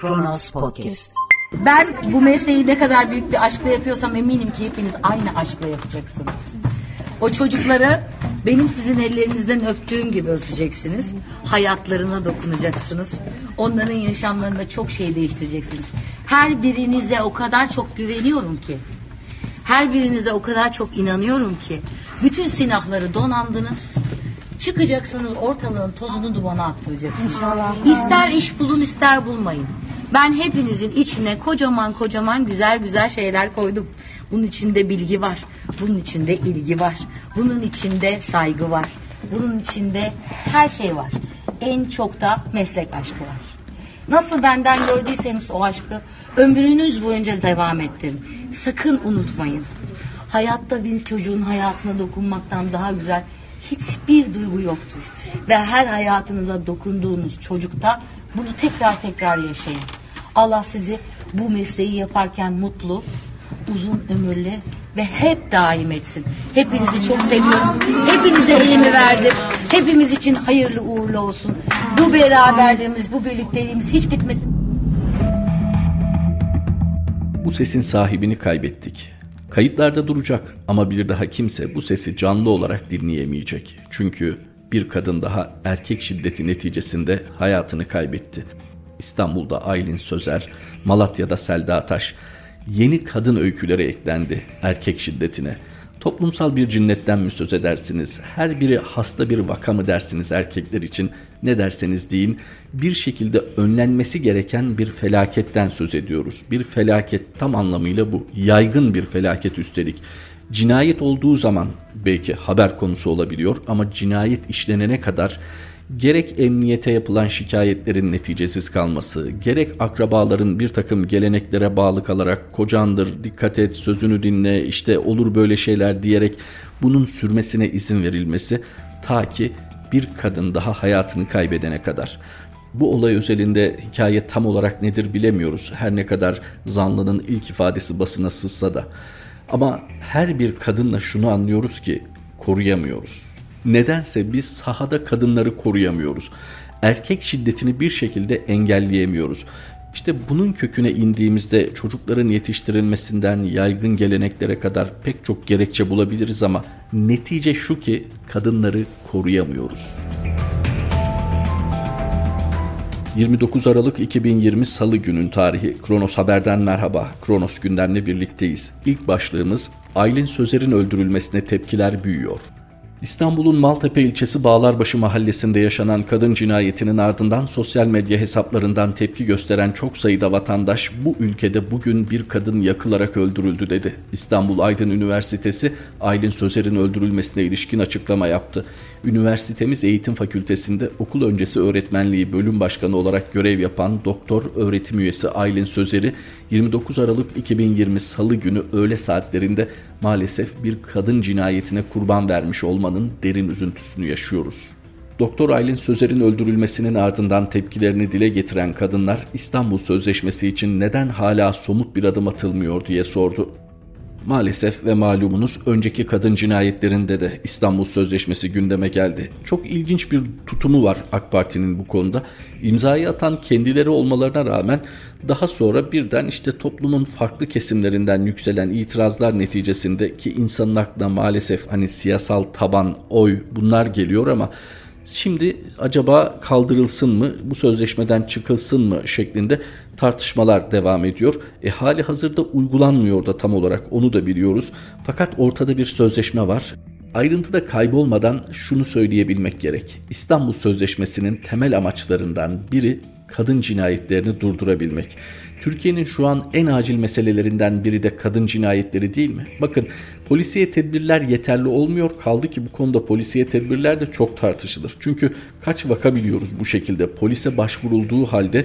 Kronos Podcast. Ben bu mesleği ne kadar büyük bir aşkla yapıyorsam eminim ki hepiniz aynı aşkla yapacaksınız. O çocukları benim sizin ellerinizden öptüğüm gibi öpeceksiniz. Hayatlarına dokunacaksınız. Onların yaşamlarında çok şey değiştireceksiniz. Her birinize o kadar çok güveniyorum ki. Her birinize o kadar çok inanıyorum ki. Bütün silahları donandınız. Çıkacaksınız ortalığın tozunu dumana attıracaksınız. İster iş bulun ister bulmayın. Ben hepinizin içine kocaman kocaman güzel güzel şeyler koydum. Bunun içinde bilgi var. Bunun içinde ilgi var. Bunun içinde saygı var. Bunun içinde her şey var. En çok da meslek aşkı var. Nasıl benden gördüyseniz o aşkı ömrünüz boyunca devam ettirin. Sakın unutmayın. Hayatta bir çocuğun hayatına dokunmaktan daha güzel hiçbir duygu yoktur. Ve her hayatınıza dokunduğunuz çocukta bunu tekrar tekrar yaşayın. Allah sizi bu mesleği yaparken mutlu, uzun ömürlü ve hep daim etsin. Hepinizi çok seviyorum. Hepinize elimi verdim. Hepimiz için hayırlı uğurlu olsun. Bu beraberliğimiz, bu birlikteliğimiz hiç bitmesin. Bu sesin sahibini kaybettik. Kayıtlarda duracak ama bir daha kimse bu sesi canlı olarak dinleyemeyecek. Çünkü bir kadın daha erkek şiddeti neticesinde hayatını kaybetti. İstanbul'da Aylin Sözer, Malatya'da Selda Taş. Yeni kadın öyküleri eklendi erkek şiddetine. Toplumsal bir cinnetten mi söz edersiniz? Her biri hasta bir vaka mı dersiniz erkekler için? Ne derseniz deyin bir şekilde önlenmesi gereken bir felaketten söz ediyoruz. Bir felaket tam anlamıyla bu. Yaygın bir felaket üstelik. Cinayet olduğu zaman belki haber konusu olabiliyor ama cinayet işlenene kadar gerek emniyete yapılan şikayetlerin neticesiz kalması, gerek akrabaların bir takım geleneklere bağlı kalarak kocandır, dikkat et, sözünü dinle, işte olur böyle şeyler diyerek bunun sürmesine izin verilmesi ta ki bir kadın daha hayatını kaybedene kadar. Bu olay özelinde hikaye tam olarak nedir bilemiyoruz. Her ne kadar zanlının ilk ifadesi basına sızsa da. Ama her bir kadınla şunu anlıyoruz ki koruyamıyoruz. Nedense biz sahada kadınları koruyamıyoruz. Erkek şiddetini bir şekilde engelleyemiyoruz. İşte bunun köküne indiğimizde çocukların yetiştirilmesinden yaygın geleneklere kadar pek çok gerekçe bulabiliriz ama netice şu ki kadınları koruyamıyoruz. 29 Aralık 2020 Salı günün tarihi Kronos Haber'den merhaba. Kronos gündemle birlikteyiz. İlk başlığımız Aylin Sözer'in öldürülmesine tepkiler büyüyor. İstanbul'un Maltepe ilçesi Bağlarbaşı mahallesinde yaşanan kadın cinayetinin ardından sosyal medya hesaplarından tepki gösteren çok sayıda vatandaş bu ülkede bugün bir kadın yakılarak öldürüldü dedi. İstanbul Aydın Üniversitesi Aylin Sözer'in öldürülmesine ilişkin açıklama yaptı. Üniversitemiz Eğitim Fakültesinde okul öncesi öğretmenliği bölüm başkanı olarak görev yapan doktor öğretim üyesi Aylin Sözer'i 29 Aralık 2020 Salı günü öğle saatlerinde maalesef bir kadın cinayetine kurban vermiş olmanın derin üzüntüsünü yaşıyoruz. Doktor Aylin Sözer'in öldürülmesinin ardından tepkilerini dile getiren kadınlar İstanbul Sözleşmesi için neden hala somut bir adım atılmıyor diye sordu. Maalesef ve malumunuz önceki kadın cinayetlerinde de İstanbul Sözleşmesi gündeme geldi. Çok ilginç bir tutumu var AK Parti'nin bu konuda. İmzayı atan kendileri olmalarına rağmen daha sonra birden işte toplumun farklı kesimlerinden yükselen itirazlar neticesinde ki insanın aklına maalesef hani siyasal taban, oy bunlar geliyor ama Şimdi acaba kaldırılsın mı, bu sözleşmeden çıkılsın mı şeklinde tartışmalar devam ediyor. E hali hazırda uygulanmıyor da tam olarak onu da biliyoruz. Fakat ortada bir sözleşme var. Ayrıntıda kaybolmadan şunu söyleyebilmek gerek. İstanbul Sözleşmesi'nin temel amaçlarından biri kadın cinayetlerini durdurabilmek. Türkiye'nin şu an en acil meselelerinden biri de kadın cinayetleri değil mi? Bakın polisiye tedbirler yeterli olmuyor. Kaldı ki bu konuda polisiye tedbirler de çok tartışılır. Çünkü kaç vaka biliyoruz bu şekilde polise başvurulduğu halde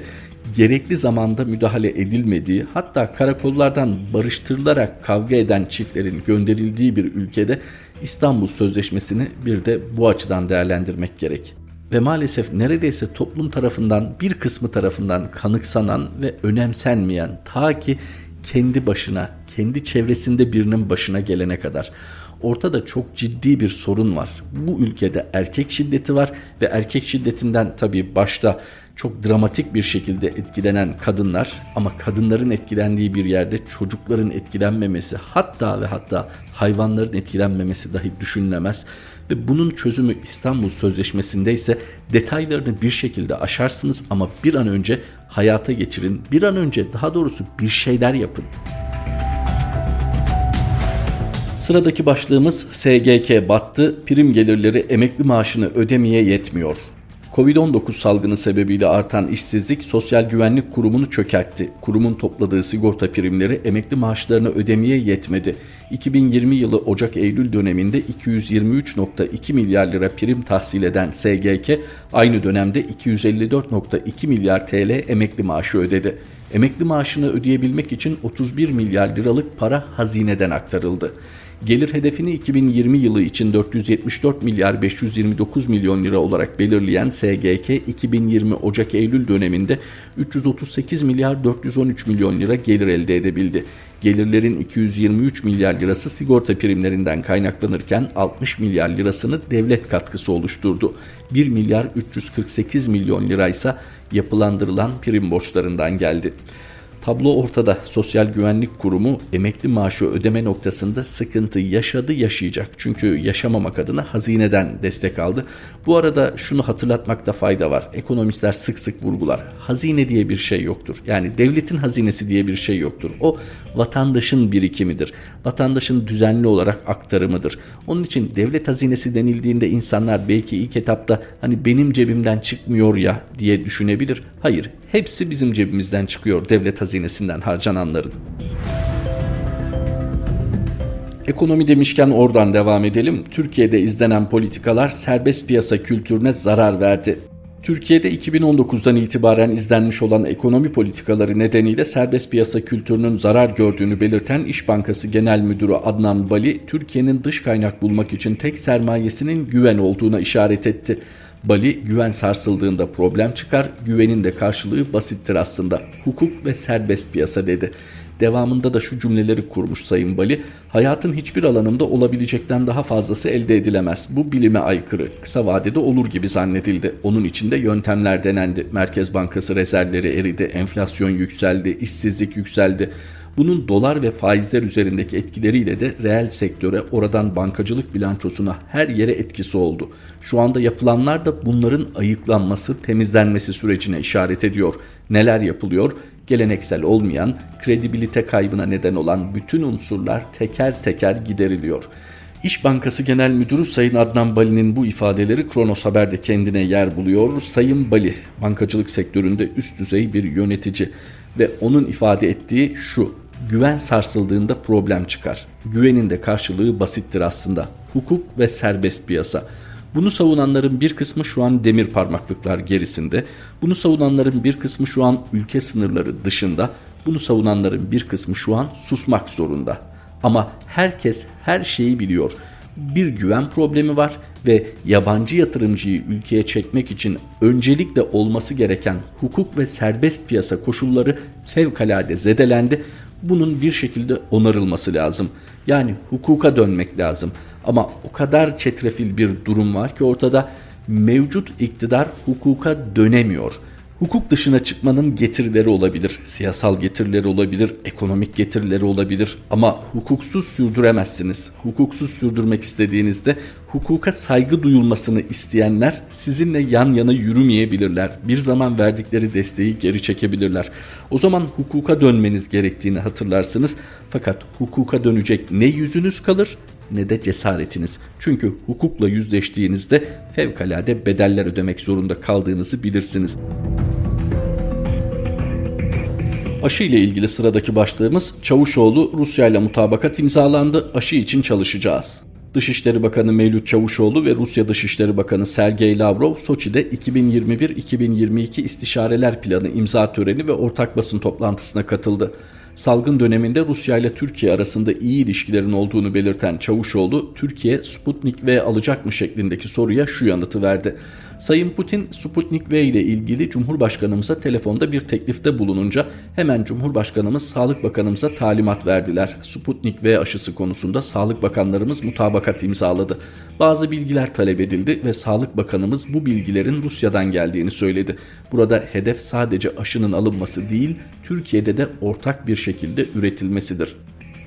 gerekli zamanda müdahale edilmediği hatta karakollardan barıştırılarak kavga eden çiftlerin gönderildiği bir ülkede İstanbul Sözleşmesi'ni bir de bu açıdan değerlendirmek gerek ve maalesef neredeyse toplum tarafından bir kısmı tarafından kanıksanan ve önemsenmeyen ta ki kendi başına, kendi çevresinde birinin başına gelene kadar ortada çok ciddi bir sorun var. Bu ülkede erkek şiddeti var ve erkek şiddetinden tabii başta çok dramatik bir şekilde etkilenen kadınlar ama kadınların etkilendiği bir yerde çocukların etkilenmemesi hatta ve hatta hayvanların etkilenmemesi dahi düşünülemez. Ve bunun çözümü İstanbul Sözleşmesi'nde ise detaylarını bir şekilde aşarsınız ama bir an önce hayata geçirin. Bir an önce daha doğrusu bir şeyler yapın. Sıradaki başlığımız SGK battı, prim gelirleri emekli maaşını ödemeye yetmiyor. Covid-19 salgını sebebiyle artan işsizlik Sosyal Güvenlik Kurumu'nu çökertti. Kurumun topladığı sigorta primleri emekli maaşlarını ödemeye yetmedi. 2020 yılı Ocak-Eylül döneminde 223.2 milyar lira prim tahsil eden SGK aynı dönemde 254.2 milyar TL emekli maaşı ödedi. Emekli maaşını ödeyebilmek için 31 milyar liralık para hazineden aktarıldı. Gelir hedefini 2020 yılı için 474 milyar 529 milyon lira olarak belirleyen SGK 2020 Ocak-Eylül döneminde 338 milyar 413 milyon lira gelir elde edebildi. Gelirlerin 223 milyar lirası sigorta primlerinden kaynaklanırken 60 milyar lirasını devlet katkısı oluşturdu. 1 milyar 348 milyon liraysa yapılandırılan prim borçlarından geldi. Tablo ortada. Sosyal Güvenlik Kurumu emekli maaşı ödeme noktasında sıkıntı yaşadı, yaşayacak. Çünkü yaşamamak adına hazineden destek aldı. Bu arada şunu hatırlatmakta fayda var. Ekonomistler sık sık vurgular. Hazine diye bir şey yoktur. Yani devletin hazinesi diye bir şey yoktur. O vatandaşın birikimidir. Vatandaşın düzenli olarak aktarımıdır. Onun için devlet hazinesi denildiğinde insanlar belki ilk etapta hani benim cebimden çıkmıyor ya diye düşünebilir. Hayır, hepsi bizim cebimizden çıkıyor devlet hazinesinden harcananların. Ekonomi demişken oradan devam edelim. Türkiye'de izlenen politikalar serbest piyasa kültürüne zarar verdi. Türkiye'de 2019'dan itibaren izlenmiş olan ekonomi politikaları nedeniyle serbest piyasa kültürünün zarar gördüğünü belirten İş Bankası Genel Müdürü Adnan Bali, Türkiye'nin dış kaynak bulmak için tek sermayesinin güven olduğuna işaret etti. Bali güven sarsıldığında problem çıkar, güvenin de karşılığı basittir aslında. Hukuk ve serbest piyasa dedi. Devamında da şu cümleleri kurmuş Sayın Bali. Hayatın hiçbir alanında olabilecekten daha fazlası elde edilemez. Bu bilime aykırı. Kısa vadede olur gibi zannedildi. Onun içinde yöntemler denendi. Merkez Bankası rezervleri eridi, enflasyon yükseldi, işsizlik yükseldi. Bunun dolar ve faizler üzerindeki etkileriyle de reel sektöre, oradan bankacılık bilançosuna her yere etkisi oldu. Şu anda yapılanlar da bunların ayıklanması, temizlenmesi sürecine işaret ediyor. Neler yapılıyor? Geleneksel olmayan, kredibilite kaybına neden olan bütün unsurlar teker teker gideriliyor. İş Bankası Genel Müdürü Sayın Adnan Bali'nin bu ifadeleri Kronos Haber'de kendine yer buluyor. Sayın Bali, bankacılık sektöründe üst düzey bir yönetici ve onun ifade ettiği şu güven sarsıldığında problem çıkar. Güvenin de karşılığı basittir aslında. Hukuk ve serbest piyasa. Bunu savunanların bir kısmı şu an demir parmaklıklar gerisinde. Bunu savunanların bir kısmı şu an ülke sınırları dışında. Bunu savunanların bir kısmı şu an susmak zorunda. Ama herkes her şeyi biliyor. Bir güven problemi var ve yabancı yatırımcıyı ülkeye çekmek için öncelikle olması gereken hukuk ve serbest piyasa koşulları fevkalade zedelendi bunun bir şekilde onarılması lazım. Yani hukuka dönmek lazım. Ama o kadar çetrefil bir durum var ki ortada mevcut iktidar hukuka dönemiyor. Hukuk dışına çıkmanın getirileri olabilir, siyasal getirileri olabilir, ekonomik getirileri olabilir ama hukuksuz sürdüremezsiniz. Hukuksuz sürdürmek istediğinizde hukuka saygı duyulmasını isteyenler sizinle yan yana yürümeyebilirler. Bir zaman verdikleri desteği geri çekebilirler. O zaman hukuka dönmeniz gerektiğini hatırlarsınız. Fakat hukuka dönecek ne yüzünüz kalır ne de cesaretiniz. Çünkü hukukla yüzleştiğinizde fevkalade bedeller ödemek zorunda kaldığınızı bilirsiniz. Aşı ile ilgili sıradaki başlığımız Çavuşoğlu Rusya ile mutabakat imzalandı. Aşı için çalışacağız. Dışişleri Bakanı Mevlüt Çavuşoğlu ve Rusya Dışişleri Bakanı Sergey Lavrov Soçi'de 2021-2022 istişareler planı imza töreni ve ortak basın toplantısına katıldı. Salgın döneminde Rusya ile Türkiye arasında iyi ilişkilerin olduğunu belirten Çavuşoğlu, Türkiye Sputnik V alacak mı şeklindeki soruya şu yanıtı verdi. Sayın Putin Sputnik V ile ilgili Cumhurbaşkanımıza telefonda bir teklifte bulununca hemen Cumhurbaşkanımız Sağlık Bakanımıza talimat verdiler. Sputnik V aşısı konusunda Sağlık Bakanlarımız mutabakat imzaladı. Bazı bilgiler talep edildi ve Sağlık Bakanımız bu bilgilerin Rusya'dan geldiğini söyledi. Burada hedef sadece aşının alınması değil, Türkiye'de de ortak bir şekilde üretilmesidir.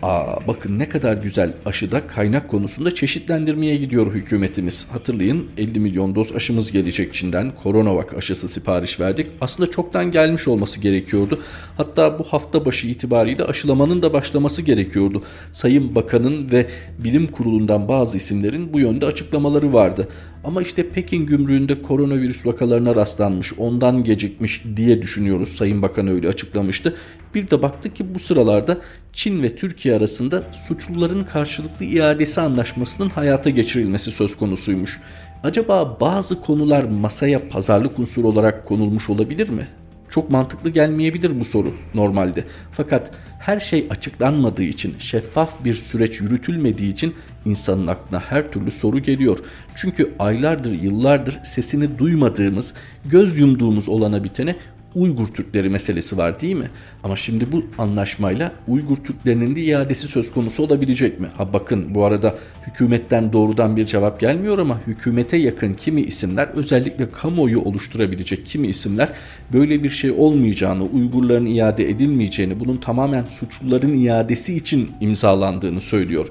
Aa bakın ne kadar güzel aşıda kaynak konusunda çeşitlendirmeye gidiyor hükümetimiz. Hatırlayın 50 milyon doz aşımız gelecek Çin'den. Coronavac aşısı sipariş verdik. Aslında çoktan gelmiş olması gerekiyordu. Hatta bu hafta başı itibariyle aşılamanın da başlaması gerekiyordu. Sayın Bakan'ın ve bilim kurulundan bazı isimlerin bu yönde açıklamaları vardı. Ama işte Pekin gümrüğünde koronavirüs vakalarına rastlanmış, ondan gecikmiş diye düşünüyoruz. Sayın Bakan öyle açıklamıştı. Bir de baktık ki bu sıralarda Çin ve Türkiye arasında suçluların karşılıklı iadesi anlaşmasının hayata geçirilmesi söz konusuymuş. Acaba bazı konular masaya pazarlık unsuru olarak konulmuş olabilir mi? Çok mantıklı gelmeyebilir bu soru normalde. Fakat her şey açıklanmadığı için, şeffaf bir süreç yürütülmediği için insanın aklına her türlü soru geliyor. Çünkü aylardır, yıllardır sesini duymadığımız, göz yumduğumuz olana bitene Uygur Türkleri meselesi var değil mi? Ama şimdi bu anlaşmayla Uygur Türklerinin de iadesi söz konusu olabilecek mi? Ha bakın bu arada hükümetten doğrudan bir cevap gelmiyor ama hükümete yakın kimi isimler özellikle kamuoyu oluşturabilecek kimi isimler böyle bir şey olmayacağını, Uygurların iade edilmeyeceğini, bunun tamamen suçluların iadesi için imzalandığını söylüyor.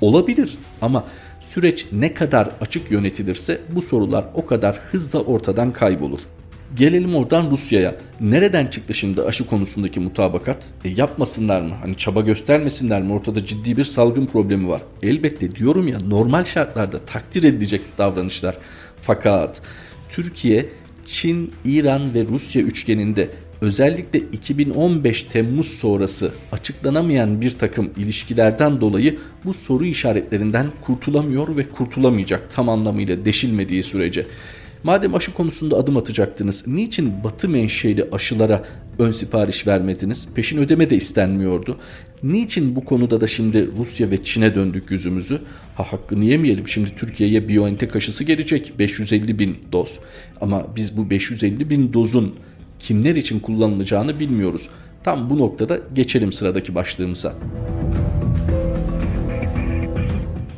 Olabilir ama süreç ne kadar açık yönetilirse bu sorular o kadar hızla ortadan kaybolur. Gelelim oradan Rusya'ya. Nereden çıktı şimdi aşı konusundaki mutabakat? E yapmasınlar mı? Hani çaba göstermesinler mi? Ortada ciddi bir salgın problemi var. Elbette diyorum ya normal şartlarda takdir edilecek davranışlar. Fakat Türkiye, Çin, İran ve Rusya üçgeninde özellikle 2015 Temmuz sonrası açıklanamayan bir takım ilişkilerden dolayı bu soru işaretlerinden kurtulamıyor ve kurtulamayacak tam anlamıyla deşilmediği sürece. Madem aşı konusunda adım atacaktınız, niçin batı menşeli aşılara ön sipariş vermediniz? Peşin ödeme de istenmiyordu. Niçin bu konuda da şimdi Rusya ve Çin'e döndük yüzümüzü? Ha hakkını yemeyelim. Şimdi Türkiye'ye BioNTech aşısı gelecek 550 bin doz. Ama biz bu 550 bin dozun kimler için kullanılacağını bilmiyoruz. Tam bu noktada geçelim sıradaki başlığımıza.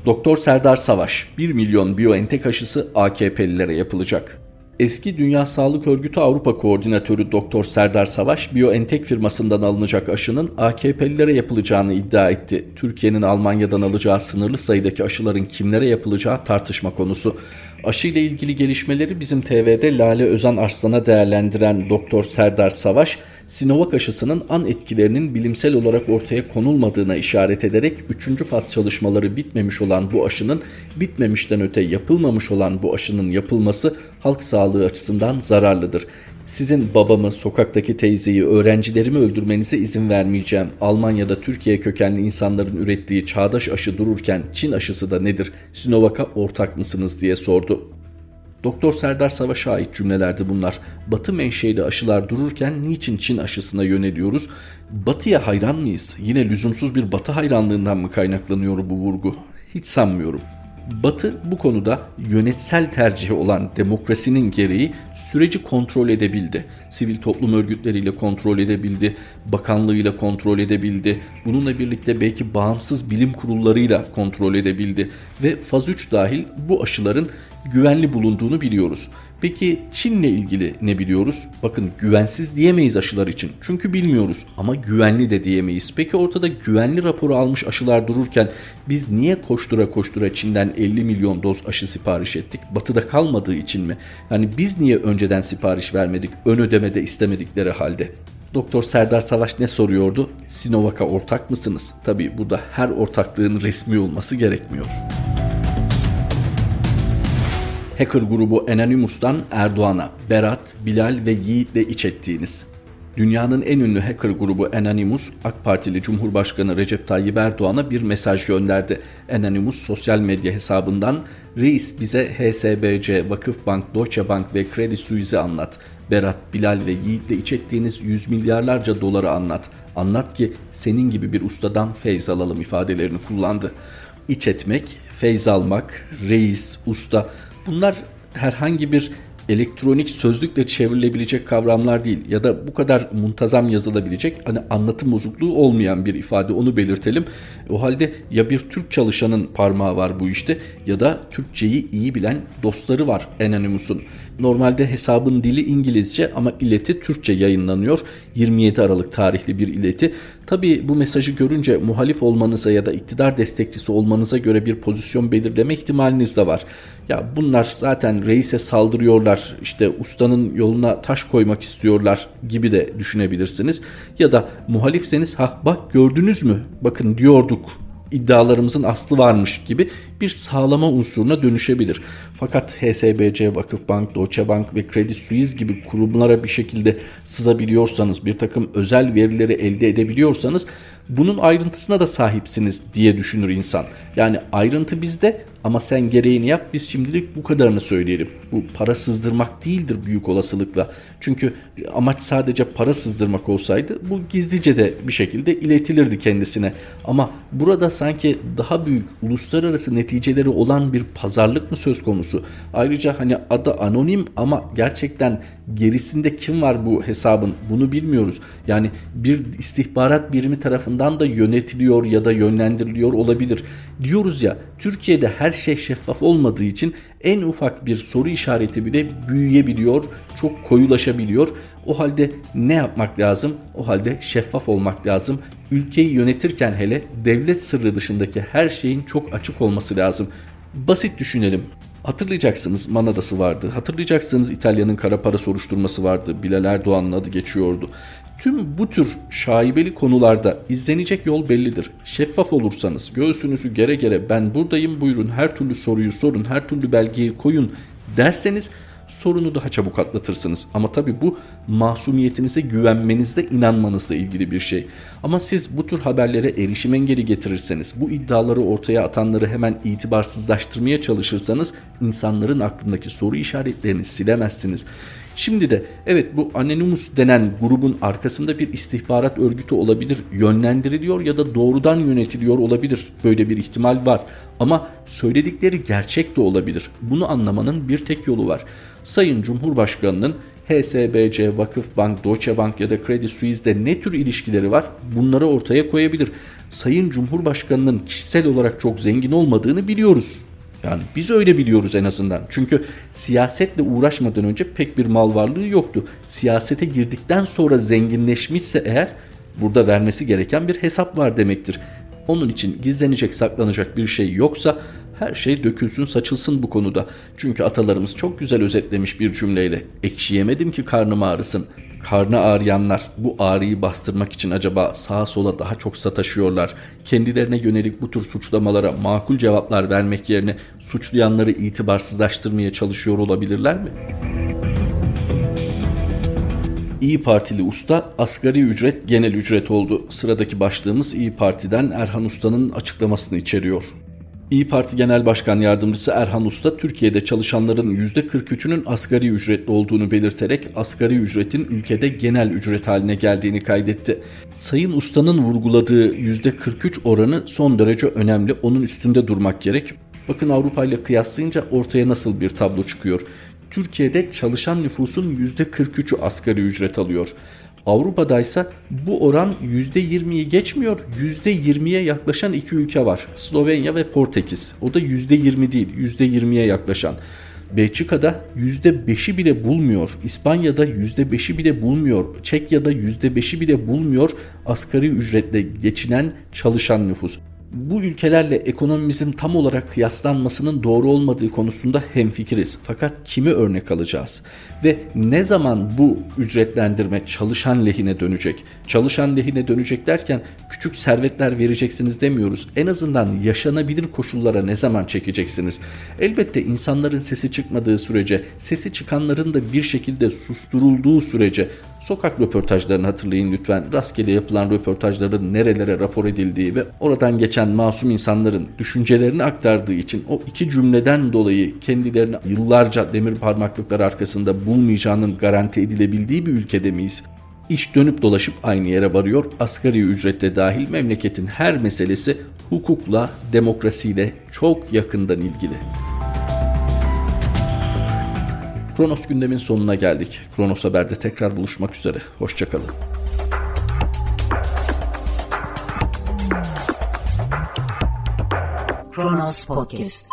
Doktor Serdar Savaş 1 milyon BioNTech aşısı AKP'lilere yapılacak. Eski Dünya Sağlık Örgütü Avrupa Koordinatörü Doktor Serdar Savaş, BioNTech firmasından alınacak aşının AKP'lilere yapılacağını iddia etti. Türkiye'nin Almanya'dan alacağı sınırlı sayıdaki aşıların kimlere yapılacağı tartışma konusu. Aşı ile ilgili gelişmeleri bizim TV'de Lale Özen Arslan'a değerlendiren Doktor Serdar Savaş, Sinovac aşısının an etkilerinin bilimsel olarak ortaya konulmadığına işaret ederek 3. faz çalışmaları bitmemiş olan bu aşının bitmemişten öte yapılmamış olan bu aşının yapılması halk sağlığı açısından zararlıdır. Sizin babamı, sokaktaki teyzeyi, öğrencilerimi öldürmenize izin vermeyeceğim. Almanya'da Türkiye kökenli insanların ürettiği çağdaş aşı dururken Çin aşısı da nedir? Sinovac'a ortak mısınız diye sordu. Doktor Serdar Savaş'a ait cümlelerdi bunlar. Batı menşeli aşılar dururken niçin Çin aşısına yöneliyoruz? Batıya hayran mıyız? Yine lüzumsuz bir batı hayranlığından mı kaynaklanıyor bu vurgu? Hiç sanmıyorum. Batı bu konuda yönetsel tercihi olan demokrasinin gereği süreci kontrol edebildi. Sivil toplum örgütleriyle kontrol edebildi, bakanlığıyla kontrol edebildi. Bununla birlikte belki bağımsız bilim kurullarıyla kontrol edebildi ve faz 3 dahil bu aşıların güvenli bulunduğunu biliyoruz. Peki Çin'le ilgili ne biliyoruz? Bakın güvensiz diyemeyiz aşılar için. Çünkü bilmiyoruz ama güvenli de diyemeyiz. Peki ortada güvenli raporu almış aşılar dururken biz niye koştura koştura Çin'den 50 milyon doz aşı sipariş ettik? Batıda kalmadığı için mi? Yani biz niye önceden sipariş vermedik? Ön ödemede istemedikleri halde. Doktor Serdar Savaş ne soruyordu? Sinovac'a ortak mısınız? Tabii burada her ortaklığın resmi olması gerekmiyor. Hacker grubu Anonymous'tan Erdoğan'a, Berat, Bilal ve Yiğit'le iç ettiğiniz. Dünyanın en ünlü hacker grubu Anonymous, AK Partili Cumhurbaşkanı Recep Tayyip Erdoğan'a bir mesaj gönderdi. Anonymous sosyal medya hesabından Reis bize HSBC, Vakıfbank, Deutsche Bank ve Credit Suisse'i anlat. Berat, Bilal ve Yiğit'le iç ettiğiniz yüz milyarlarca doları anlat. Anlat ki senin gibi bir ustadan feyz alalım ifadelerini kullandı. İç etmek, feyz almak, reis, usta bunlar herhangi bir elektronik sözlükle çevrilebilecek kavramlar değil ya da bu kadar muntazam yazılabilecek hani anlatım bozukluğu olmayan bir ifade onu belirtelim. O halde ya bir Türk çalışanın parmağı var bu işte ya da Türkçeyi iyi bilen dostları var Anonymous'un. Normalde hesabın dili İngilizce ama ileti Türkçe yayınlanıyor. 27 Aralık tarihli bir ileti. Tabi bu mesajı görünce muhalif olmanıza ya da iktidar destekçisi olmanıza göre bir pozisyon belirleme ihtimaliniz de var. Ya bunlar zaten reise saldırıyorlar işte ustanın yoluna taş koymak istiyorlar gibi de düşünebilirsiniz. Ya da muhalifseniz ha bak gördünüz mü bakın diyorduk iddialarımızın aslı varmış gibi bir sağlama unsuruna dönüşebilir. Fakat HSBC, Vakıfbank, Deutsche Bank ve Credit Suisse gibi kurumlara bir şekilde sızabiliyorsanız, bir takım özel verileri elde edebiliyorsanız bunun ayrıntısına da sahipsiniz diye düşünür insan. Yani ayrıntı bizde ama sen gereğini yap biz şimdilik bu kadarını söyleyelim. Bu para sızdırmak değildir büyük olasılıkla. Çünkü amaç sadece para sızdırmak olsaydı bu gizlice de bir şekilde iletilirdi kendisine. Ama burada sanki daha büyük uluslararası neticeleri olan bir pazarlık mı söz konusu? Ayrıca hani adı anonim ama gerçekten gerisinde kim var bu hesabın bunu bilmiyoruz. Yani bir istihbarat birimi tarafından da yönetiliyor ya da yönlendiriliyor olabilir. Diyoruz ya Türkiye'de her şey şeffaf olmadığı için en ufak bir soru işareti bile büyüyebiliyor, çok koyulaşabiliyor. O halde ne yapmak lazım? O halde şeffaf olmak lazım. Ülkeyi yönetirken hele devlet sırrı dışındaki her şeyin çok açık olması lazım. Basit düşünelim. Hatırlayacaksınız Manadası vardı. Hatırlayacaksınız İtalya'nın kara para soruşturması vardı. Bilal Erdoğan'ın adı geçiyordu. Tüm bu tür şaibeli konularda izlenecek yol bellidir. Şeffaf olursanız göğsünüzü gere gere ben buradayım buyurun her türlü soruyu sorun her türlü belgeyi koyun derseniz sorunu daha çabuk atlatırsınız. Ama tabi bu masumiyetinize güvenmenizde inanmanızla ilgili bir şey. Ama siz bu tür haberlere erişim engeli getirirseniz, bu iddiaları ortaya atanları hemen itibarsızlaştırmaya çalışırsanız insanların aklındaki soru işaretlerini silemezsiniz. Şimdi de evet bu Anonymous denen grubun arkasında bir istihbarat örgütü olabilir, yönlendiriliyor ya da doğrudan yönetiliyor olabilir. Böyle bir ihtimal var. Ama söyledikleri gerçek de olabilir. Bunu anlamanın bir tek yolu var. Sayın Cumhurbaşkanı'nın HSBC, Vakıfbank, Deutsche Bank ya da Credit Suisse'de ne tür ilişkileri var bunları ortaya koyabilir. Sayın Cumhurbaşkanı'nın kişisel olarak çok zengin olmadığını biliyoruz. Yani biz öyle biliyoruz en azından. Çünkü siyasetle uğraşmadan önce pek bir mal varlığı yoktu. Siyasete girdikten sonra zenginleşmişse eğer burada vermesi gereken bir hesap var demektir. Onun için gizlenecek saklanacak bir şey yoksa her şey dökülsün saçılsın bu konuda. Çünkü atalarımız çok güzel özetlemiş bir cümleyle. Ekşi yemedim ki karnım ağrısın. Karnı ağrıyanlar bu ağrıyı bastırmak için acaba sağa sola daha çok sataşıyorlar. Kendilerine yönelik bu tür suçlamalara makul cevaplar vermek yerine suçlayanları itibarsızlaştırmaya çalışıyor olabilirler mi? İyi Partili usta asgari ücret genel ücret oldu. Sıradaki başlığımız İyi Parti'den Erhan Usta'nın açıklamasını içeriyor. İyi Parti Genel Başkan Yardımcısı Erhan Usta Türkiye'de çalışanların %43'ünün asgari ücretli olduğunu belirterek asgari ücretin ülkede genel ücret haline geldiğini kaydetti. Sayın Usta'nın vurguladığı %43 oranı son derece önemli. Onun üstünde durmak gerek. Bakın Avrupa ile kıyaslayınca ortaya nasıl bir tablo çıkıyor. Türkiye'de çalışan nüfusun %43'ü asgari ücret alıyor. Avrupa'da ise bu oran %20'yi geçmiyor. %20'ye yaklaşan iki ülke var. Slovenya ve Portekiz. O da %20 değil, %20'ye yaklaşan. Belçika'da %5'i bile bulmuyor. İspanya'da %5'i bile bulmuyor. Çekya'da %5'i bile bulmuyor asgari ücretle geçinen çalışan nüfus bu ülkelerle ekonomimizin tam olarak kıyaslanmasının doğru olmadığı konusunda hemfikiriz. Fakat kimi örnek alacağız? Ve ne zaman bu ücretlendirme çalışan lehine dönecek? Çalışan lehine dönecek derken küçük servetler vereceksiniz demiyoruz. En azından yaşanabilir koşullara ne zaman çekeceksiniz? Elbette insanların sesi çıkmadığı sürece, sesi çıkanların da bir şekilde susturulduğu sürece Sokak röportajlarını hatırlayın lütfen. Rastgele yapılan röportajların nerelere rapor edildiği ve oradan geçen masum insanların düşüncelerini aktardığı için o iki cümleden dolayı kendilerini yıllarca demir parmaklıklar arkasında bulmayacağının garanti edilebildiği bir ülkede miyiz? İş dönüp dolaşıp aynı yere varıyor. Asgari ücrette dahil memleketin her meselesi hukukla, demokrasiyle çok yakından ilgili. Kronos gündemin sonuna geldik. Kronos Haber'de tekrar buluşmak üzere. Hoşçakalın. Kronos Podcast